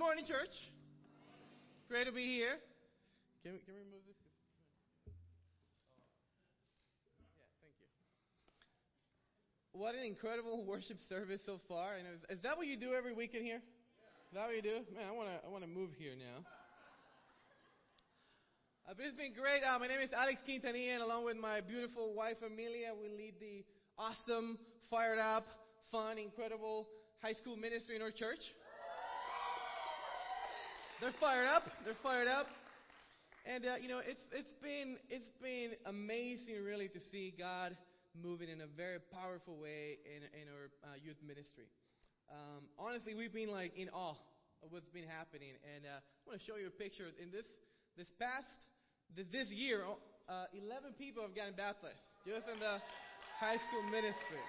Morning, church. Great to be here. Can we, can we this? Yeah, thank you. What an incredible worship service so far. And is, that what you do every weekend here? Is that what you do? Man, I want to I want to move here now. Uh, it's been great. Uh, my name is Alex Quintanilla, and along with my beautiful wife Amelia, we lead the awesome, fired up, fun, incredible high school ministry in our church. They're fired up. They're fired up. And uh, you know, it's it's been it's been amazing, really, to see God moving in a very powerful way in in our uh, youth ministry. Um, honestly, we've been like in awe of what's been happening, and uh, I want to show you a picture. In this this past this year, uh, 11 people have gotten baptized just in the high school ministry.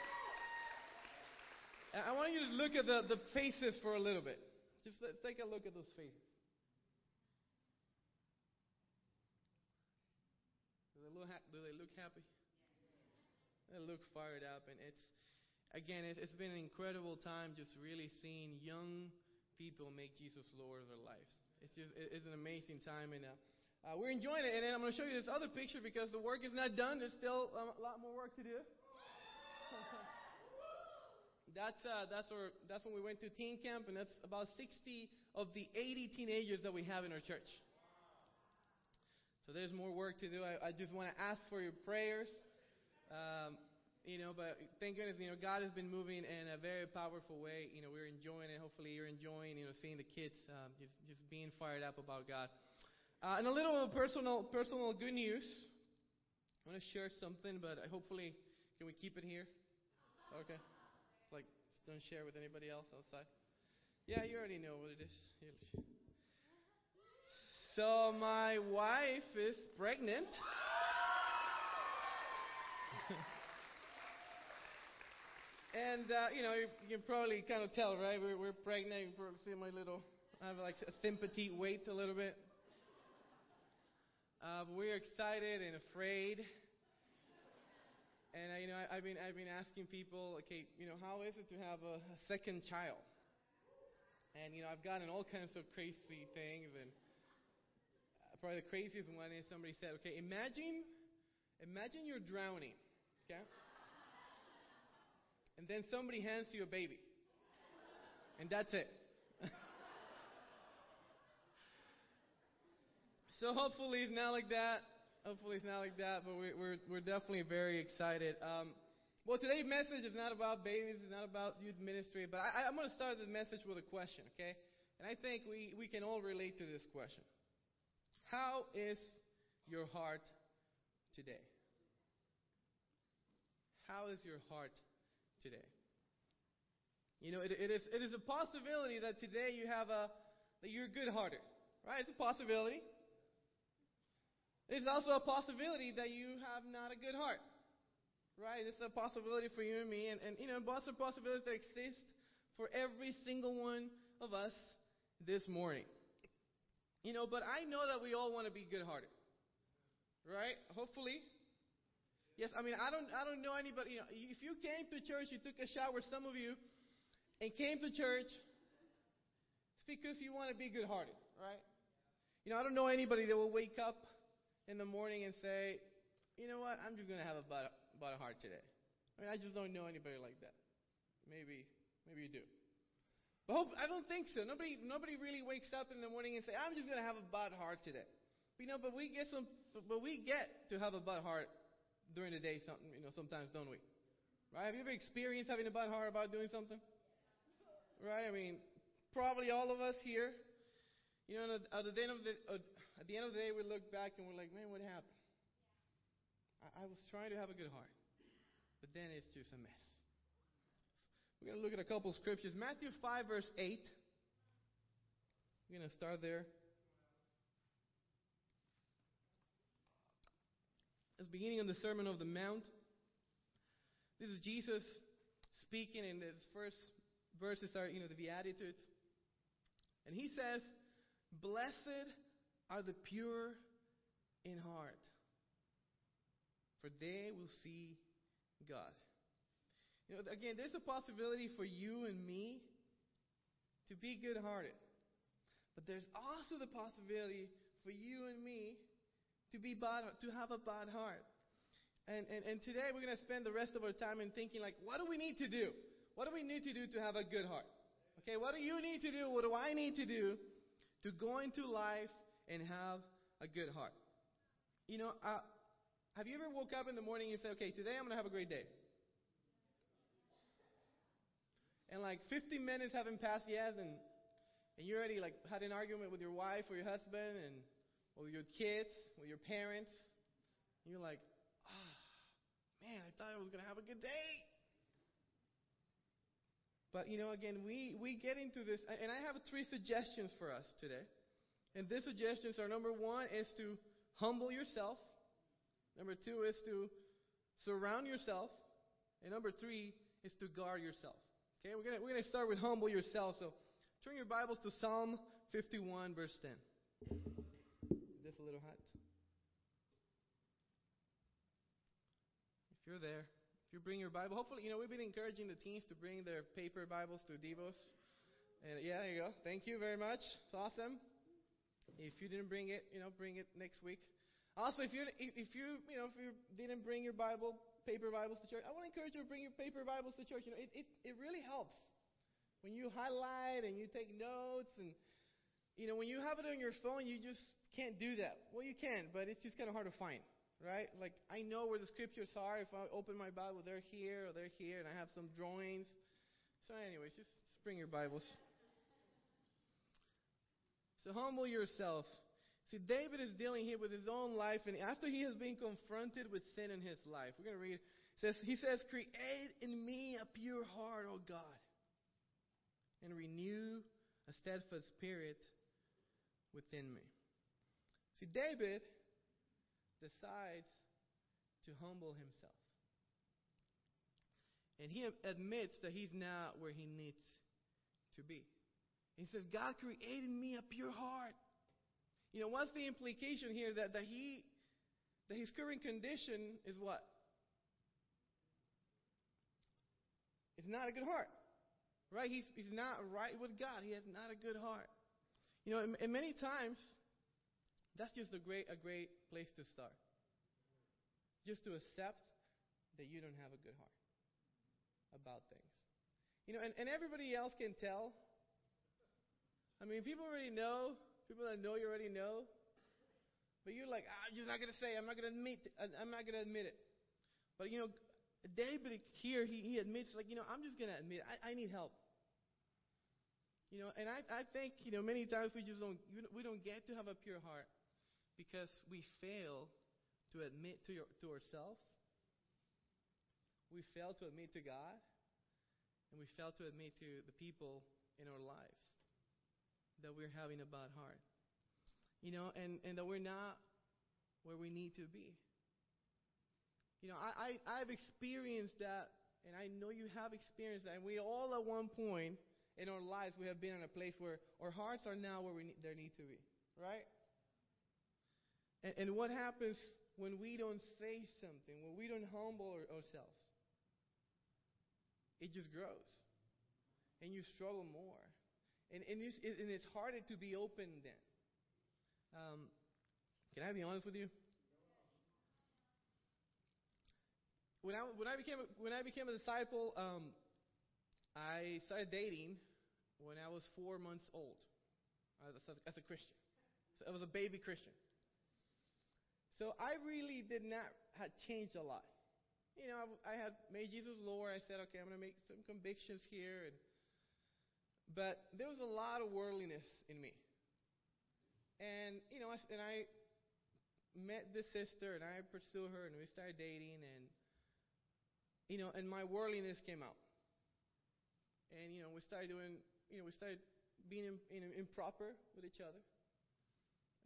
I want you to look at the, the faces for a little bit. Just let's take a look at those faces. Do they do they look happy? They look fired up, and it's again, it's, it's been an incredible time just really seeing young people make Jesus Lord of their lives. It's just it's an amazing time, and uh, uh, we're enjoying it. And then I'm going to show you this other picture because the work is not done. There's still a lot more work to do. that's uh, that's our that's when we went to teen camp, and that's about 60 of the 80 teenagers that we have in our church. So there's more work to do. I, I just want to ask for your prayers. Um, you know, but thank goodness, you know, God has been moving in a very powerful way. You know, we're enjoying it. Hopefully, you're enjoying, you know, seeing the kids um, just just being fired up about God. Uh, and a little personal personal good news. I want to share something, but hopefully, can we keep it here? Okay. Like, don't share with anybody else outside. Yeah, you already know what it is. So my wife is pregnant. and uh, you know, you, you, can probably kind of tell, right? We're, we're pregnant. You can probably see my little, I have like a sympathy weight a little bit. Uh, but we're excited and afraid. And uh, you know, I, have been I've been asking people, okay, you know, how is it to have a, a second child? And you know, I've gotten all kinds of crazy things and probably the craziest one is somebody said, okay, imagine, imagine you're drowning, okay? And then somebody hands you a baby. And that's it. so hopefully it's not like that. Hopefully it's not like that, but we're, we're, we're definitely very excited. Um, well, today's message is not about babies, it's not about youth ministry, but I, I'm going to start the message with a question, okay? And I think we, we can all relate to this question. How is your heart today? How is your heart today? You know, it, it, is, it is a possibility that today you have a, that you're good hearted, right? It's a possibility. It's also a possibility that you have not a good heart, right? It's a possibility for you and me, and, and you know, also possibilities that exist for every single one of us this morning. You know, but I know that we all want to be good-hearted. Right? Hopefully. Yes, I mean, I don't I don't know anybody, you know, if you came to church, you took a shower, some of you, and came to church, it's because you want to be good-hearted, right? You know, I don't know anybody that will wake up in the morning and say, you know what, I'm just going to have a butt, butt heart today. I mean, I just don't know anybody like that. Maybe, maybe you do. But hope, I don't think so. Nobody, nobody really wakes up in the morning and say, "I'm just going to have a bad heart today." But, you know, but we get some, but we get to have a bad heart during the day. Something, you know, sometimes, don't we? Right? Have you ever experienced having a bad heart about doing something? Right? I mean, probably all of us here. You know, at the end of the at the end of the day, we look back and we're like, "Man, what happened?" I, I was trying to have a good heart, but then it's just a mess. We're going to look at a couple scriptures. Matthew 5, verse 8. We're going to start there. It's beginning of the Sermon of the Mount. This is Jesus speaking, and the first verses are, you know, the Beatitudes. And he says, Blessed are the pure in heart, for they will see God. You know, again, there's a possibility for you and me to be good hearted. But there's also the possibility for you and me to be bad, to have a bad heart. And, and, and today we're going to spend the rest of our time in thinking like, what do we need to do? What do we need to do to have a good heart? Okay, what do you need to do? What do I need to do to go into life and have a good heart? You know, uh, have you ever woke up in the morning and said, okay, today I'm going to have a great day? And like 50 minutes haven't passed yet, and and you already like had an argument with your wife or your husband and or your kids, or your parents. And you're like, ah, oh, man, I thought I was gonna have a good day. But you know, again, we, we get into this, and I have three suggestions for us today. And these suggestions are number one is to humble yourself. Number two is to surround yourself. And number three is to guard yourself. Okay, we're gonna, we're gonna start with humble yourself. So Turn your Bibles to Psalm 51, verse 10. Is this a little hot? If you're there, if you bring your Bible, hopefully, you know, we've been encouraging the teens to bring their paper Bibles to Devos. And yeah, there you go. Thank you very much. It's awesome. If you didn't bring it, you know, bring it next week. Also, if you if you you know if you didn't bring your Bible, paper Bibles to church, I want to encourage you to bring your paper Bibles to church. You know, it it, it really helps when you highlight and you take notes and you know when you have it on your phone you just can't do that. Well you can but it's just kind of hard to find right? Like i know where the scriptures are. If i open my bible they're here or they're here and i have some drawings. So anyways just, just bring your bibles. So humble yourself see david is dealing here with his own life and after he has been confronted with sin in his life we're going to read says he says create in me a pure heart o god and renew a steadfast spirit within me. See, David decides to humble himself. And he admits that he's not where he needs to be. He says, God created me a pure heart. You know, what's the implication here that, that he that his current condition is what? It's not a good heart. Right? He's, he's not right with God. He has not a good heart. You know, and, and many times, that's just a great, a great place to start. Just to accept that you don't have a good heart about things. You know, and, and everybody else can tell. I mean, people already know. People that know you already know. But you're like, ah, I'm just not going to say. I'm not going to admit. I'm not going to admit it. But you know, David here, he, he admits, like, you know, I'm just going to admit, I, I need help. You know, and I, I think, you know, many times we just don't, we don't get to have a pure heart because we fail to admit to, your, to ourselves. We fail to admit to God. And we fail to admit to the people in our lives that we're having a bad heart. You know, and, and that we're not where we need to be. You know, I, I, I've experienced that, and I know you have experienced that, and we all at one point in our lives, we have been in a place where our hearts are now where we need, there need to be, right? And, and what happens when we don't say something, when we don't humble our, ourselves? It just grows, and you struggle more, and and, and it's harder to be open then. Um, can I be honest with you? When I when I became a, when I became a disciple, um, I started dating when I was four months old as a, as a Christian. So I was a baby Christian. So I really did not have changed a lot. You know, I, I had made Jesus Lord. I said, okay, I'm going to make some convictions here, and but there was a lot of worldliness in me. And you know, I, and I met this sister, and I pursued her, and we started dating, and you know, and my worldliness came out. And you know we started doing you know we started being in, improper with each other.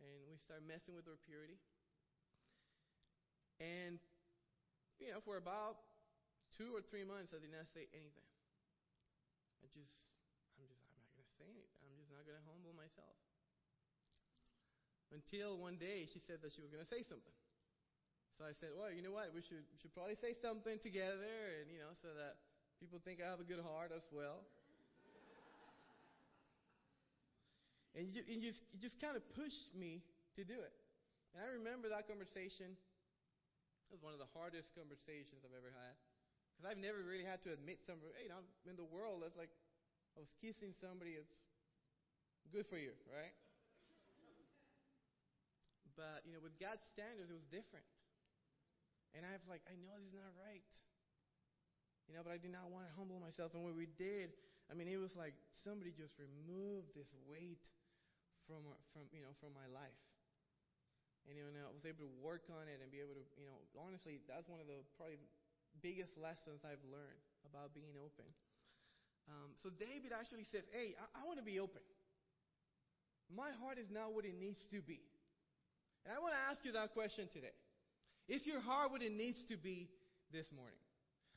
And we started messing with our purity. And you know for about two or three months i did not say anything. I just i'm just i'm not going to say anything i'm just not going to humble myself until one day she said that she was going to say something so i said well you know what we should should probably say something together and you know so that People think I have a good heart as well. And you, and you, you just kind of pushed me to do it. And I remember that conversation. It was one of the hardest conversations I've ever had. Because I've never really had to admit something. Hey, I'm in the world, that's like I was kissing somebody. It's good for you, right? But, you know, with God's standards, it was different. And I was like, I know this is not right. You know, but I did not want to humble myself. And when we did, I mean, it was like somebody just removed this weight from, from you know, from my life. And, you know, I was able to work on it and be able to, you know, honestly, that's one of the probably biggest lessons I've learned about being open. Um, so David actually says, Hey, I, I want to be open. My heart is not what it needs to be. And I want to ask you that question today. Is your heart what it needs to be this morning?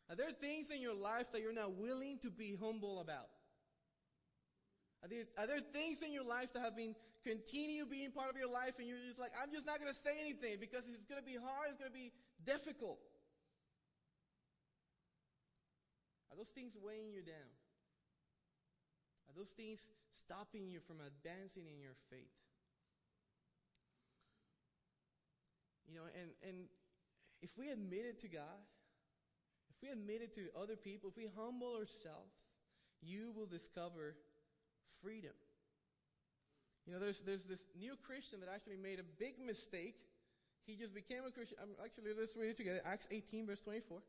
Are there things in your life that you're not willing to be humble about? Are there, are there things in your life that have been continue being part of your life and you're just like, I'm just not going to say anything because it's going to be hard, it's going to be difficult? Are those things weighing you down? Are those things stopping you from advancing in your faith? You know, and, and if we admit it to God, if we admit it to other people, if we humble ourselves, you will discover freedom. You know, there's, there's this new Christian that actually made a big mistake. He just became a Christian. I'm actually, let's read it together. Acts 18, verse 24.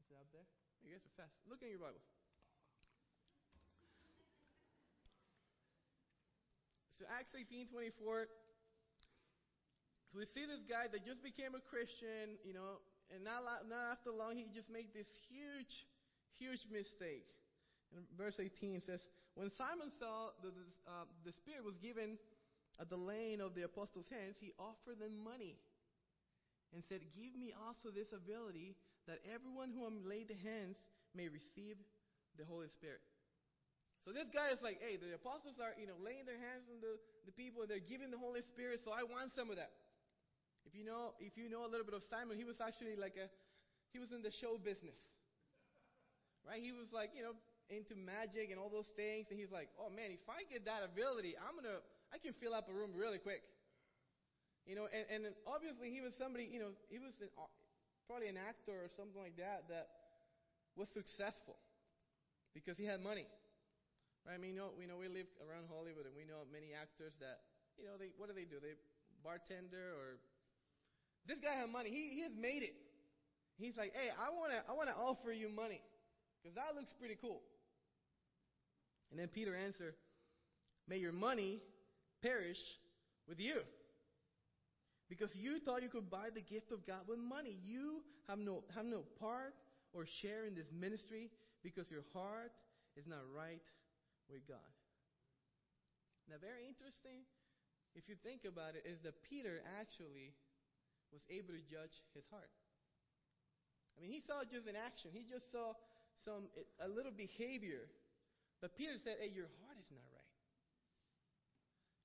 Is it up there? You guys are fast. Look in your Bible. So Acts 18, 24. So we see this guy that just became a Christian, you know, and not, not after long, he just made this huge, huge mistake. And verse 18 says, When Simon saw that the, uh, the Spirit was given at the laying of the apostles' hands, he offered them money and said, Give me also this ability that everyone who I'm laid the hands may receive the Holy Spirit. So this guy is like, hey, the apostles are, you know, laying their hands on the, the people, and they're giving the Holy Spirit, so I want some of that. If you know, if you know a little bit of Simon, he was actually like a, he was in the show business, right? He was like, you know, into magic and all those things, and he's like, oh man, if I get that ability, I'm gonna, I can fill up a room really quick. You know, and, and obviously he was somebody, you know, he was an, probably an actor or something like that that was successful because he had money. Right? I mean, you know, we know we live around Hollywood, and we know many actors that, you know, they what do they do? They bartender or this guy has money. He, he has made it. He's like, hey, I want to I wanna offer you money because that looks pretty cool. And then Peter answered, May your money perish with you. Because you thought you could buy the gift of God with money. You have no, have no part or share in this ministry because your heart is not right with God. Now, very interesting, if you think about it, is that Peter actually was able to judge his heart. I mean, he saw just an action. He just saw some a little behavior. But Peter said, "Hey, your heart is not right."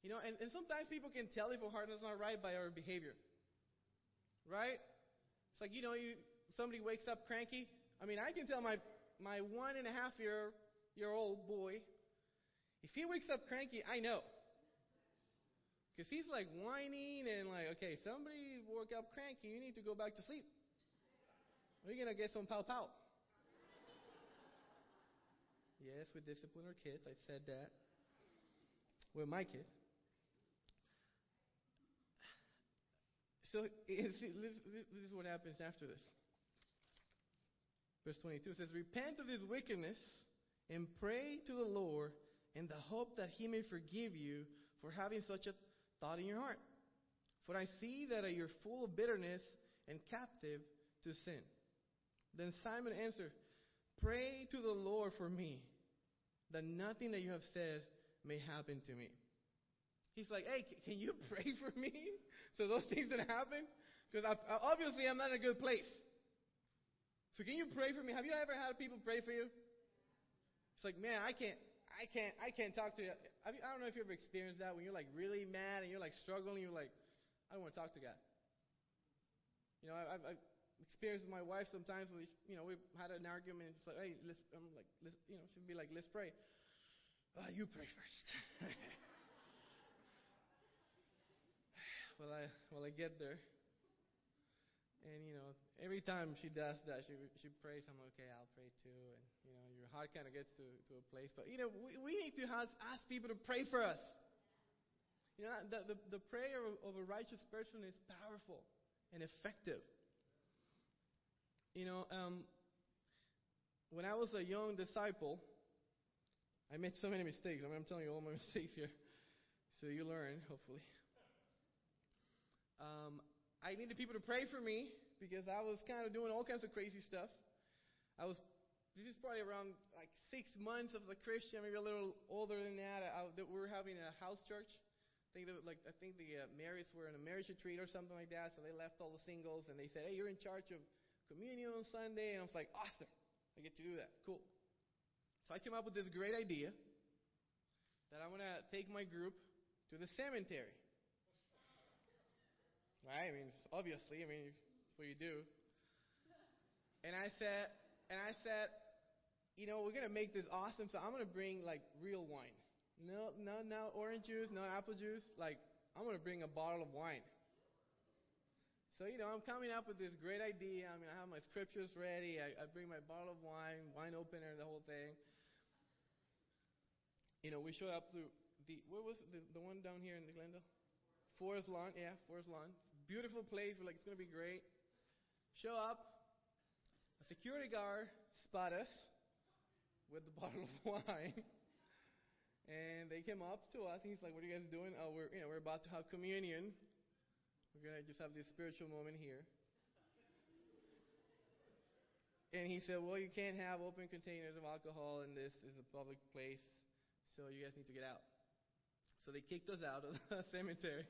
You know, and, and sometimes people can tell if our heart is not right by our behavior. Right? It's like, you know, you somebody wakes up cranky. I mean, I can tell my my one and a half year year old boy, if he wakes up cranky, I know. Because he's like whining and like, okay, somebody woke up cranky. You need to go back to sleep. We're going to get some pow pow. yes, we discipline our kids. I said that. With my kids. So this, this is what happens after this. Verse 22 says, Repent of his wickedness and pray to the Lord in the hope that he may forgive you for having such a thought in your heart. For I see that you're full of bitterness and captive to sin. Then Simon answered, Pray to the Lord for me, that nothing that you have said may happen to me. He's like, Hey, can you pray for me so those things don't happen? Because obviously I'm not in a good place. So can you pray for me? Have you ever had people pray for you? It's like, man, I can't, I can't, I can't talk to you. I don't know if you ever experienced that when you're like really mad and you're like struggling. You're like, I don't want to talk to God. You know, I, I, experience with my wife sometimes. We, you know, we had an argument. It's like, hey, let's. I'm like, let's. You know, she'd be like, let's pray. Uh, you pray first. well, I well I get there, and you know, every time she does that, she she prays. I'm okay, I'll pray too, and you know, your heart kind of gets to to a place. But you know, we we need to ask, ask people to pray for us. You know, the the, the prayer of, of a righteous person is powerful and effective. You know, um, when I was a young disciple, I made so many mistakes. I mean, I'm telling you all my mistakes here, so you learn, hopefully. Um, I needed people to pray for me because I was kind of doing all kinds of crazy stuff. I was, this is probably around like six months of the Christian, maybe a little older than that. I, we were having a house church. I think that, like I think the uh, marrieds were in a marriage retreat or something like that. So they left all the singles and they said, "Hey, you're in charge of communion on Sunday," and I was like, "Awesome, I get to do that. Cool." So I came up with this great idea that I'm gonna take my group to the cemetery. Right? I mean, obviously, I mean, that's what you do. And I said, and I said, you know, we're gonna make this awesome. So I'm gonna bring like real wine. No, no, no orange juice, no apple juice. Like I'm gonna bring a bottle of wine. So you know, I'm coming up with this great idea. I mean, I have my scriptures ready. I, I bring my bottle of wine, wine opener, the whole thing. You know, we show up to the where was the the one down here in the Glendale? Forest Lawn, yeah, Forest Lawn. Beautiful place. We're like, it's gonna be great. Show up. A security guard spot us with the bottle of wine. And they came up to us, and he's like, "What are you guys doing? Oh, we're you know we're about to have communion. We're gonna just have this spiritual moment here." And he said, "Well, you can't have open containers of alcohol, and this is a public place, so you guys need to get out." So they kicked us out of the cemetery.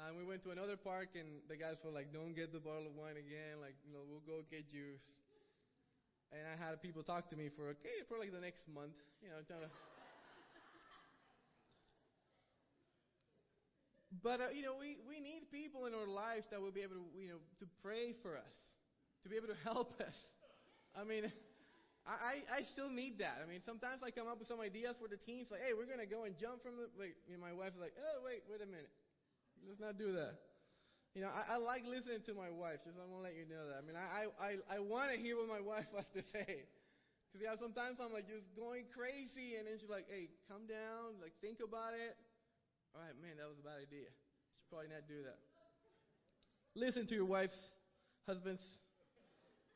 And we went to another park, and the guys were like, "Don't get the bottle of wine again. Like, you know, we'll go get juice." And I had people talk to me for okay, for like the next month, you know, to. But uh, you know, we, we need people in our lives that will be able to you know to pray for us, to be able to help us. I mean, I, I still need that. I mean, sometimes I come up with some ideas for the teams, like, hey, we're gonna go and jump from the. Like, you know, my wife's like, oh wait, wait a minute, let's not do that. You know, I, I like listening to my wife. Just I'm gonna let you know that. I mean, I I I want to hear what my wife has to say. Because yeah, sometimes I'm like just going crazy, and then she's like, "Hey, come down. Like, think about it." All right, man, that was a bad idea. Should probably not do that. Listen to your wife's husbands.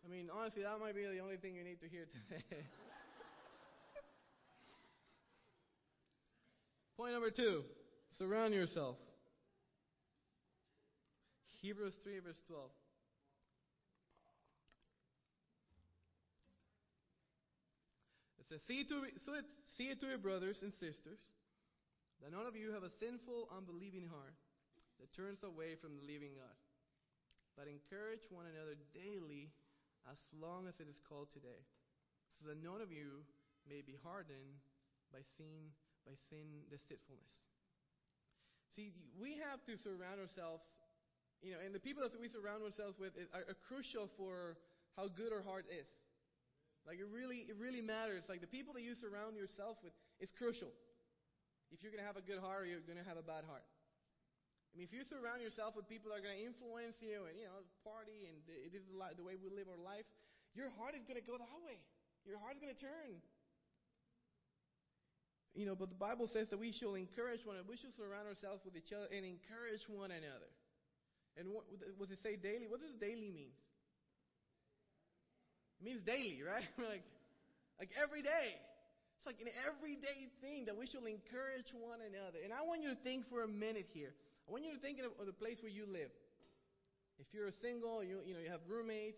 I mean, honestly, that might be the only thing you need to hear today. Point number two surround yourself. Hebrews 3, verse 12. It says, see, to, so it, see it to your brothers and sisters that none of you have a sinful, unbelieving heart that turns away from the living God, but encourage one another daily as long as it is called today, so that none of you may be hardened by sin, by sin deceitfulness. See, we have to surround ourselves, you know, and the people that we surround ourselves with is, are, are crucial for how good our heart is. Like it really, it really matters. Like the people that you surround yourself with is crucial. If you're to have a good heart or you're to have a bad heart. I mean, if you surround yourself with people that are to influence you and, you know, party and it is the way we live our life, your heart is to go that way. Your heart is to turn. You know, but the Bible says that we should encourage one another. We should surround ourselves with each other and encourage one another. And what does it say daily? What does daily mean? It means daily, right? like, like every day. It's like an everyday thing that we should encourage one another. And I want you to think for a minute here. I want you to think of, the place where you live. If you're single, you you know you have roommates.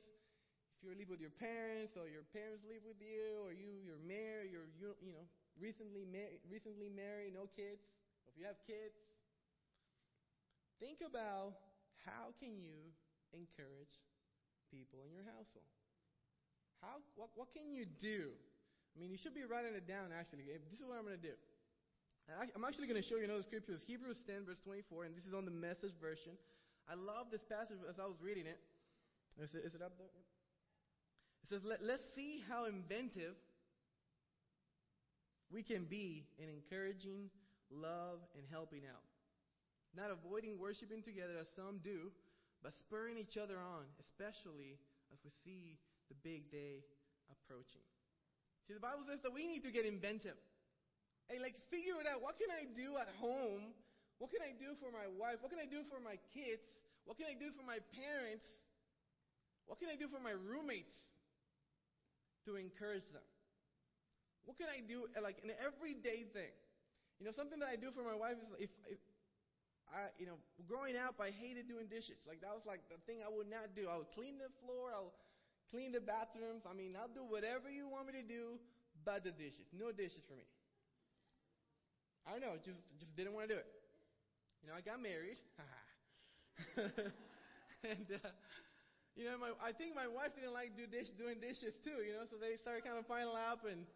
If you live with your parents, or your parents live with you, or you you're married, you're you, you know recently recently married, no kids. If you have kids, think about how can you encourage people in your household. How, what, what can you do? I mean, you should be writing it down, actually. This is what I'm going to do. I'm actually going to show you another scripture. It's Hebrews 10, verse 24, and this is on the message version. I love this passage as I was reading it. Is it, is it up there? It says, Let, let's see how inventive we can be in encouraging, love, and helping out. Not avoiding worshiping together as some do, but spurring each other on, especially as we see the big day approaching. See, the Bible says that we need to get inventive. and like, figure it out. What can I do at home? What can I do for my wife? What can I do for my kids? What can I do for my parents? What can I do for my roommates to encourage them? What can I do, like, an everyday thing? You know, something that I do for my wife is if, if I, you know, growing up, I hated doing dishes. Like, that was like the thing I would not do. I would clean the floor, I'll clean the bathrooms. I mean, I'll do whatever you want me to do, but the dishes. No dishes for me. I don't know, just, just didn't want to do it. You know, I got married. and, uh, you know, my, I think my wife didn't like do dish, doing dishes too, you know, so they started kind of piling up and,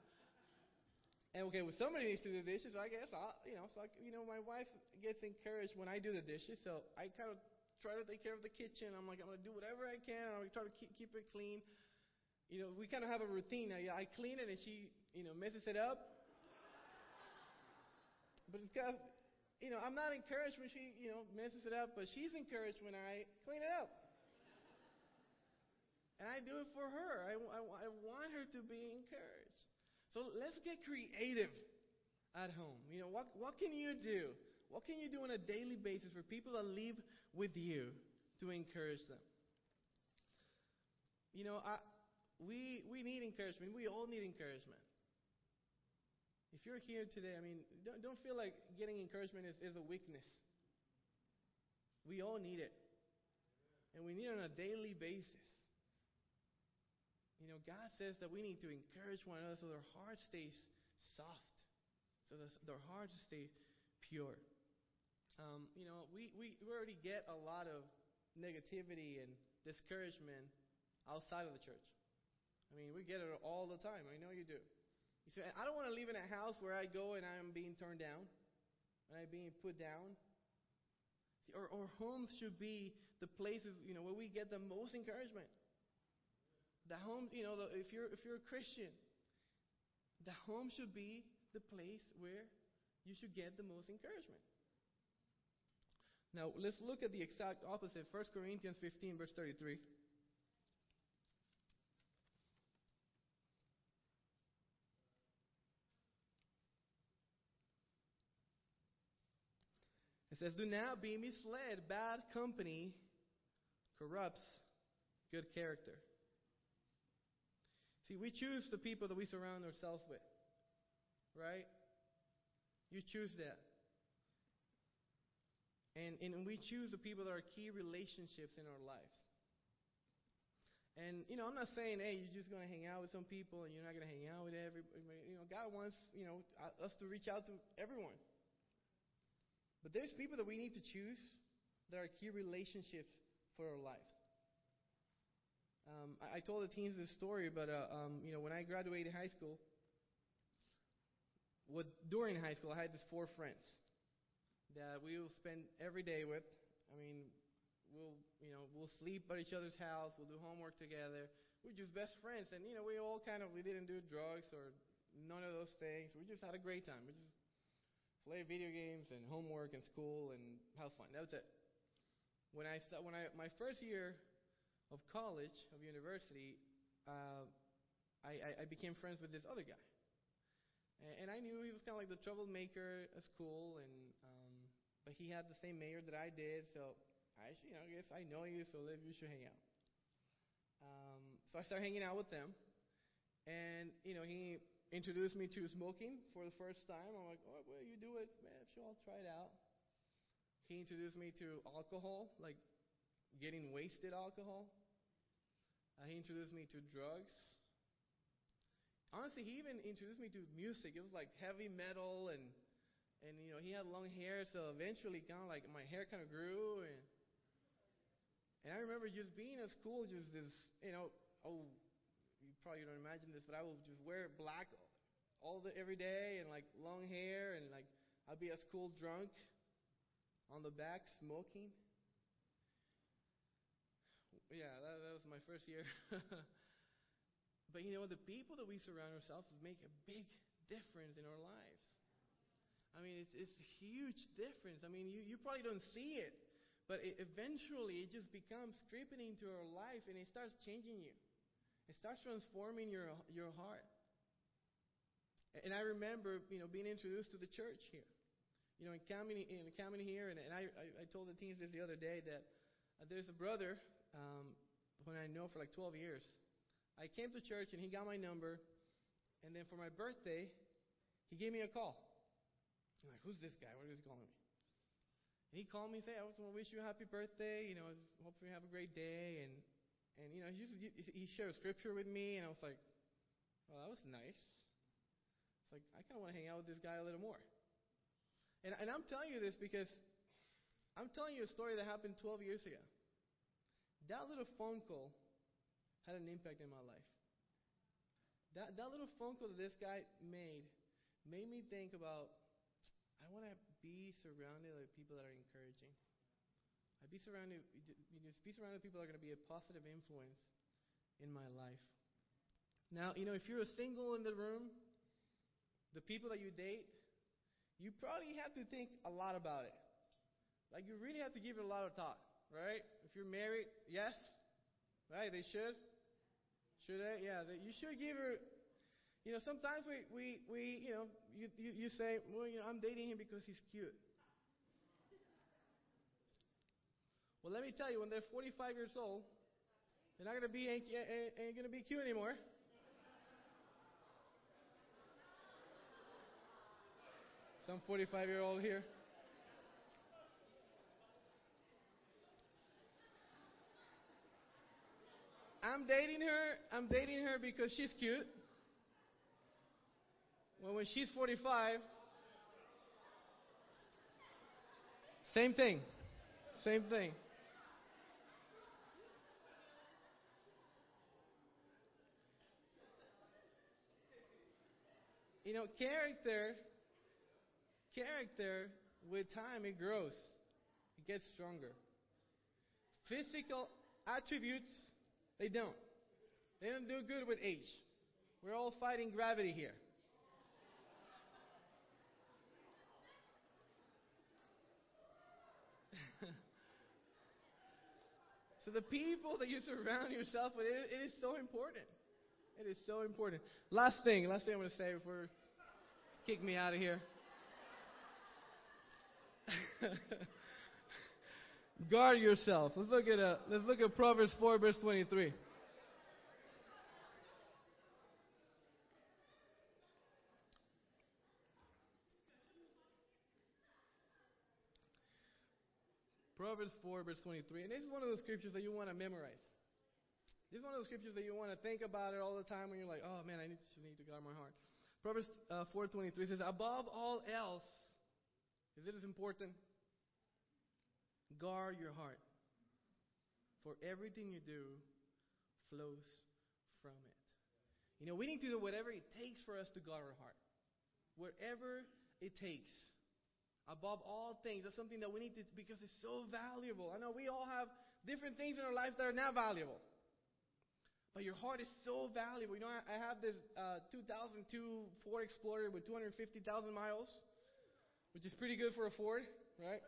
and okay, well, somebody needs to do the dishes, so I guess I'll, you know, so, I, you know, my wife gets encouraged when I do the dishes, so I kind of try to take care of the kitchen. I'm like, I'm to do whatever I can. I'm to try to keep, keep it clean. You know, we kind of have a routine. I, I clean it and she, you know, messes it up. But it's because, you know, I'm not encouraged when she, you know, messes it up, but she's encouraged when I clean it up. And I do it for her. I, I, I want her to be encouraged. So let's get creative at home. You know, what, what can you do? What can you do on a daily basis for people that live with you to encourage them? You know, I, we, we need encouragement. We all need encouragement. If you're here today, I mean, don't, don't feel like getting encouragement is, is a weakness. We all need it. And we need it on a daily basis. You know, God says that we need to encourage one another so their heart stays soft, so their hearts stay pure. Um, you know, we, we, we already get a lot of negativity and discouragement outside of the church. I mean, we get it all the time. I know you do. You say, I don't want to live in a house where I go and I'm being turned down, and I'm being put down. Our, our homes should be the places, you know, where we get the most encouragement. The home, you know, the, if you're if you're a Christian, the home should be the place where you should get the most encouragement. Now, let's look at the exact opposite. 1 Corinthians 15, verse 33. It says, Do not be misled. Bad company corrupts good character. See, we choose the people that we surround ourselves with, right? You choose that. And, and we choose the people that are key relationships in our lives. And, you know, I'm not saying, hey, you're just going to hang out with some people and you're not going to hang out with everybody. You know, God wants, you know, us to reach out to everyone. But there's people that we need to choose that are key relationships for our lives. Um, I, I, told the teens this story, but uh, um, you know, when I graduated high school, what during high school, I had these four friends that we will spend every day with. I mean, we'll you know we'll sleep at each other's house, we'll do homework together. We're just best friends, and you know we all kind of we didn't do drugs or none of those things. We just had a great time. We just play video games and homework and school and have fun. That was it. When I st- when I my first year of college, of university, uh, I, I, became friends with this other guy. And, I knew he was kind of like the troublemaker at school, and um, but he had the same mayor that I did, so I, you know, I guess I know you, so we should hang out. Um, so I started hanging out with them, and you know, he introduced me to smoking for the first time. I'm like, oh, well, you do it, man. Sure, I'll try it out. He introduced me to alcohol, like getting wasted alcohol. Uh, he introduced me to drugs. Honestly, he even introduced me to music. It was like heavy metal, and and you know he had long hair, so eventually, kind of like my hair kind of grew, and and I remember just being at school, just this, you know, oh, you probably don't imagine this, but I would just wear black all the every day and like long hair, and like I'd be at school drunk on the back smoking. Yeah, that, that was my first year. but you know, the people that we surround ourselves with make a big difference in our lives. I mean, it's, it's a huge difference. I mean, you, you probably don't see it, but it, eventually it just becomes creeping into our life and it starts changing you. It starts transforming your, your heart. And I remember, you know, being introduced to the church here. You know, in coming, in coming here, and, and I, I, I told the teens this the other day that uh, there's a brother um, who I know for like 12 years. I came to church and he got my number, and then for my birthday, he gave me a call. I'm like, who's this guy? What is he calling me? And he called me and said, I want to wish you a happy birthday. You know, hopefully you have a great day. And, and you know, he, just, he shared scripture with me, and I was like, well, that was nice. It's like, I kind of want to hang out with this guy a little more. And, and I'm telling you this because I'm telling you a story that happened 12 years ago. That little phone call had an impact in my life. That, that little phone call that this guy made made me think about I want to be surrounded by people that are encouraging. I be surrounded, be surrounded with people that are going to be a positive influence in my life. Now, you know, if you're a single in the room, the people that you date, you probably have to think a lot about it. Like, you really have to give it a lot of thought, right? If you're married, yes, right? They should. Should they? Yeah, they, you should give her you know, sometimes we, we, we you know, you, you, you say, well, you know, I'm dating him because he's cute. Well, let me tell you, when they're 45 years old, they're not going to be, ain't, ain't, ain't going to be cute anymore. Some 45 year old here. I'm dating her. I'm dating her because she's cute. Well, when she's 45, same thing. Same thing. You know, character, character, with time, it grows. It gets stronger. Physical attributes, they don't. They don't do good with age. We're all fighting gravity here. so the people that you surround yourself with, it, it is so important. It is so important. Last thing, last thing I'm going to say before kick me out of here. Guard yourselves. Let's look at a, uh, let's look at Proverbs 4 verse 23. Proverbs 4, verse 23. And this is one of those scriptures that you want to memorize. This is one of those scriptures that you want to think about it all the time when you're like, oh man, I need to, need to guard my heart. Proverbs uh, 4.23 says, above all else, is it as important? Guard your heart. For everything you do flows from it. You know, we need to do whatever it takes for us to guard our heart. Whatever it takes above all things. That's something that we need to, because it's so valuable. I know we all have different things in our life that are not valuable. But your heart is so valuable. You know, I, I have this uh, 2002 Ford Explorer with 250,000 miles, which is pretty good for a Ford, right?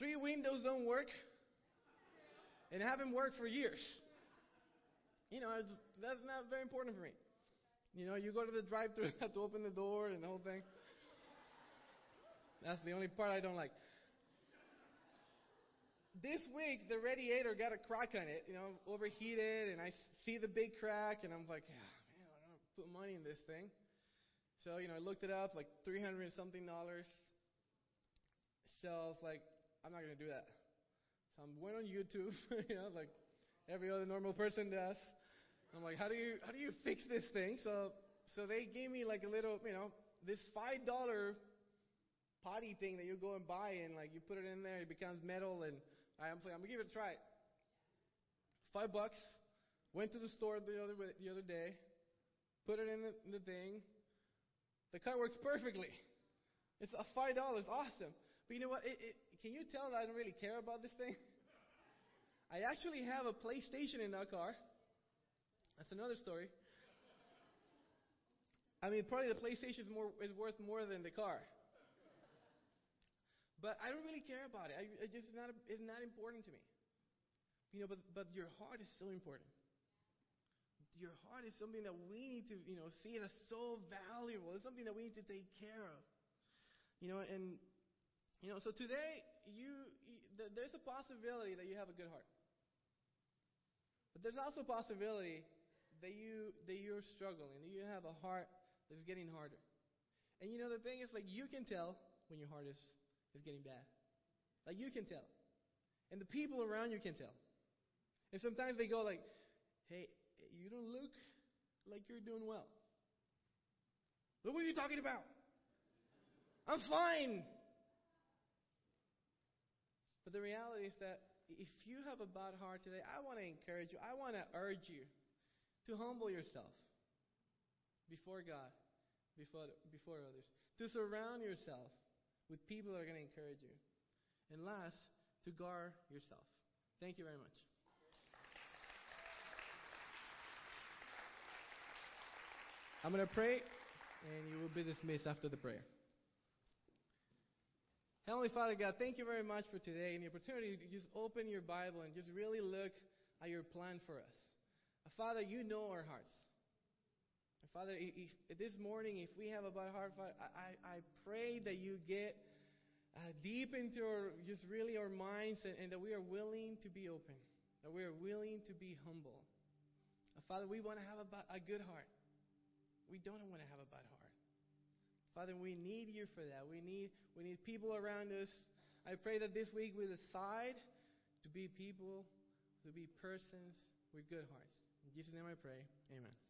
Three windows don't work, and haven't worked for years. You know, that's not very important for me. You know, you go to the drive-thru, you have to open the door and the whole thing. That's the only part I don't like. This week, the radiator got a crack on it, you know, overheated, and I see the big crack, and I'm like, yeah, man, I don't put money in this thing. So, you know, I looked it up, like 300 something dollars. So I was like, I'm not going to do that. So I went on YouTube, you know, like every other normal person does. I'm like, how do you how do you fix this thing? So so they gave me like a little, you know, this five dollar potty thing that you go and buy and like you put it in there, it becomes metal, and I'm like, I'm gonna give it a try. Five bucks. Went to the store the other the other day, put it in the, in the thing. The car works perfectly. It's a five dollars, awesome. But you know what? It, it, can you tell that I don't really care about this thing? I actually have a PlayStation in that car. That's another story. I mean, probably the PlayStation is more is worth more than the car. But I don't really care about it. I, it just not it's not important to me. You know, but but your heart is so important. Your heart is something that we need to, you know, see it as so valuable. It's something that we need to take care of. You know, and you know, so today you, you there's a possibility that you have a good heart. But there's also a possibility that you that you're struggling, that you have a heart that's getting harder. And you know the thing is like you can tell when your heart is is getting bad. Like you can tell. And the people around you can tell. And sometimes they go like, "Hey, you don't look like you're doing well." What were you talking about? I'm fine. But the reality is that if you have a bad heart today, I want to encourage you. I want to urge you to humble yourself before God, before, before others, to surround yourself with people that are going to encourage you. And last, to guard yourself. Thank you very much. I'm going to pray, and you will be dismissed after the prayer. Heavenly Father God, thank you very much for today and the opportunity to just open your Bible and just really look at your plan for us. Uh, Father, you know our hearts. Father, if, if this morning, if we have a bad heart, Father, I, I pray that you get uh, deep into our, just really our minds and, and, that we are willing to be open, that we are willing to be humble. Uh, Father, we want to have a, a good heart. We don't want to have a bad heart. Father, we need you for that. We need, we need people around us. I pray that this week we decide to be people, to be persons with good hearts. In Jesus' name I pray. Amen.